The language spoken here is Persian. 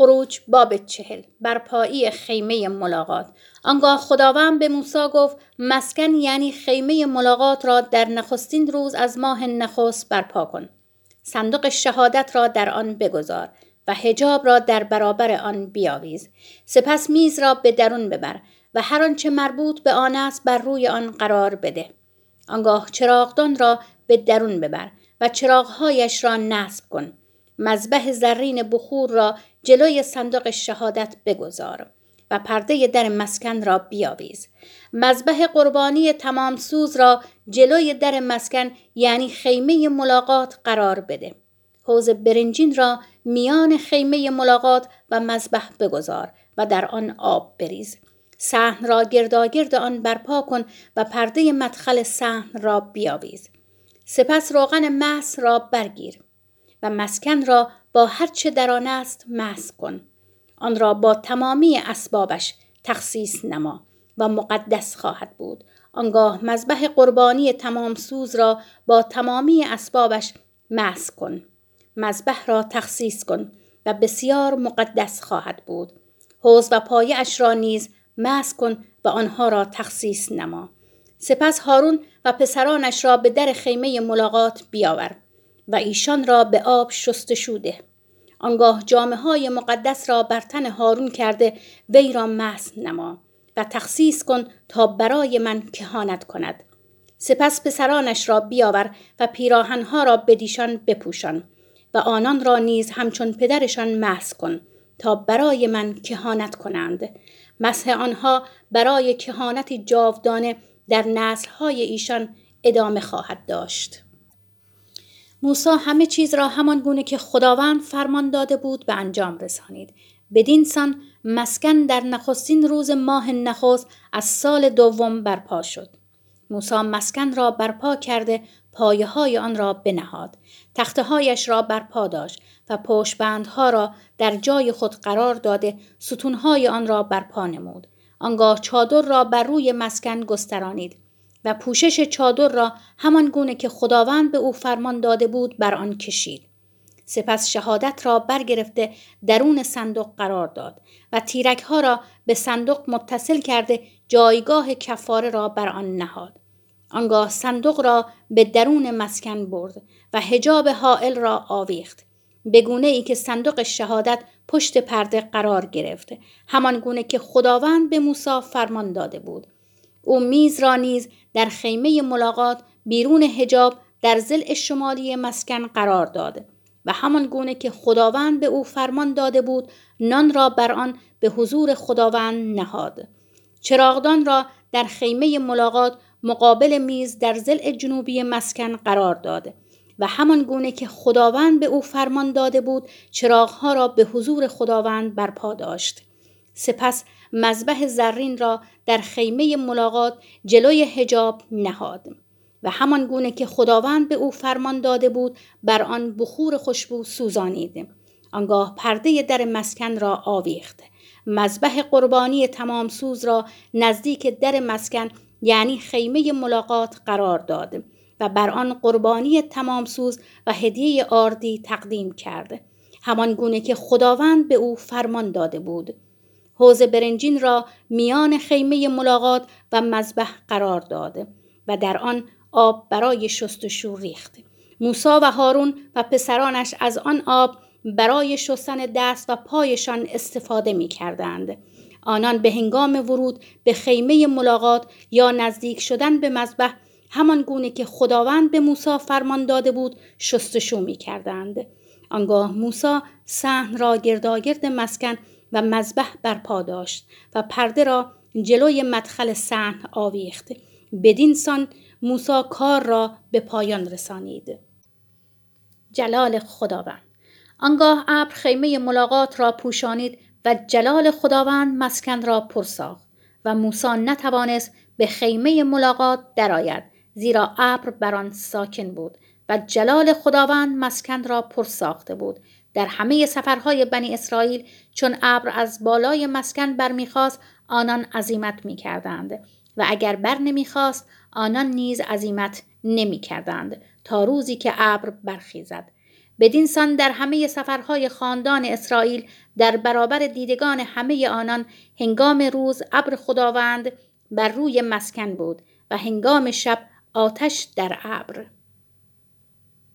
خروج باب چهل. برپایی خیمه ملاقات. آنگاه خداوند به موسی گفت مسکن یعنی خیمه ملاقات را در نخستین روز از ماه نخست برپا کن. صندوق شهادت را در آن بگذار و هجاب را در برابر آن بیاویز. سپس میز را به درون ببر و هر آنچه مربوط به آن است بر روی آن قرار بده. آنگاه چراغدان را به درون ببر و چراغهایش را نصب کن. مذبح زرین بخور را جلوی صندوق شهادت بگذار و پرده در مسکن را بیاویز. مذبح قربانی تمام سوز را جلوی در مسکن یعنی خیمه ملاقات قرار بده. حوز برنجین را میان خیمه ملاقات و مذبح بگذار و در آن آب بریز. صحن را گرداگرد آن برپا کن و پرده مدخل صحن را بیاویز. سپس روغن مس را برگیر. و مسکن را با هر چه در آن است مس کن. آن را با تمامی اسبابش تخصیص نما و مقدس خواهد بود. آنگاه مذبح قربانی تمام سوز را با تمامی اسبابش مس کن. مذبح را تخصیص کن و بسیار مقدس خواهد بود. حوز و پایش را نیز مس کن و آنها را تخصیص نما. سپس هارون و پسرانش را به در خیمه ملاقات بیاور. و ایشان را به آب شستشو ده آنگاه جامعه های مقدس را بر تن هارون کرده وی را مس نما و تخصیص کن تا برای من کهانت کند. سپس پسرانش را بیاور و پیراهنها را بدیشان بپوشان و آنان را نیز همچون پدرشان محض کن تا برای من کهانت کنند. مسح آنها برای کهانت جاودانه در نسلهای ایشان ادامه خواهد داشت. موسی همه چیز را همان گونه که خداوند فرمان داده بود به انجام رسانید. بدین سان مسکن در نخستین روز ماه نخست از سال دوم برپا شد. موسی مسکن را برپا کرده پایه های آن را بنهاد. تخته هایش را برپا داشت و پشتبندها را در جای خود قرار داده ستونهای آن را برپا نمود. آنگاه چادر را بر روی مسکن گسترانید. و پوشش چادر را همان گونه که خداوند به او فرمان داده بود بر آن کشید. سپس شهادت را برگرفته درون صندوق قرار داد و تیرک ها را به صندوق متصل کرده جایگاه کفاره را بر آن نهاد. آنگاه صندوق را به درون مسکن برد و هجاب حائل را آویخت. به گونه ای که صندوق شهادت پشت پرده قرار گرفت. همان گونه که خداوند به موسی فرمان داده بود. او میز را نیز در خیمه ملاقات بیرون هجاب در زل شمالی مسکن قرار داد و همان گونه که خداوند به او فرمان داده بود نان را بر آن به حضور خداوند نهاد. چراغدان را در خیمه ملاقات مقابل میز در زل جنوبی مسکن قرار داد و همان گونه که خداوند به او فرمان داده بود چراغها را به حضور خداوند برپا داشت. سپس مذبح زرین را در خیمه ملاقات جلوی هجاب نهاد و همان گونه که خداوند به او فرمان داده بود بر آن بخور خوشبو سوزانید. آنگاه پرده در مسکن را آویخت. مذبح قربانی تمام سوز را نزدیک در مسکن یعنی خیمه ملاقات قرار داد و بر آن قربانی تمام سوز و هدیه آردی تقدیم کرد. همان گونه که خداوند به او فرمان داده بود. حوز برنجین را میان خیمه ملاقات و مذبح قرار داد و در آن آب برای شستشو ریخت موسی و هارون و پسرانش از آن آب برای شستن دست و پایشان استفاده می کردند. آنان به هنگام ورود به خیمه ملاقات یا نزدیک شدن به مذبح همان گونه که خداوند به موسی فرمان داده بود شستشو می کردند. آنگاه موسی صحن را گرداگرد مسکن و مذبح برپا داشت و پرده را جلوی مدخل صحن آویخت. بدین سان موسی کار را به پایان رسانید. جلال خداوند. آنگاه ابر خیمه ملاقات را پوشانید و جلال خداوند مسکن را پر ساخت و موسی نتوانست به خیمه ملاقات درآید زیرا ابر بر آن ساکن بود و جلال خداوند مسکن را پر ساخته بود. در همه سفرهای بنی اسرائیل چون ابر از بالای مسکن برمیخواست آنان عزیمت می‌کردند. و اگر بر نمی‌خواست آنان نیز عزیمت نمی‌کردند تا روزی که ابر برخیزد. بدین سان در همه سفرهای خاندان اسرائیل در برابر دیدگان همه آنان هنگام روز ابر خداوند بر روی مسکن بود و هنگام شب آتش در ابر.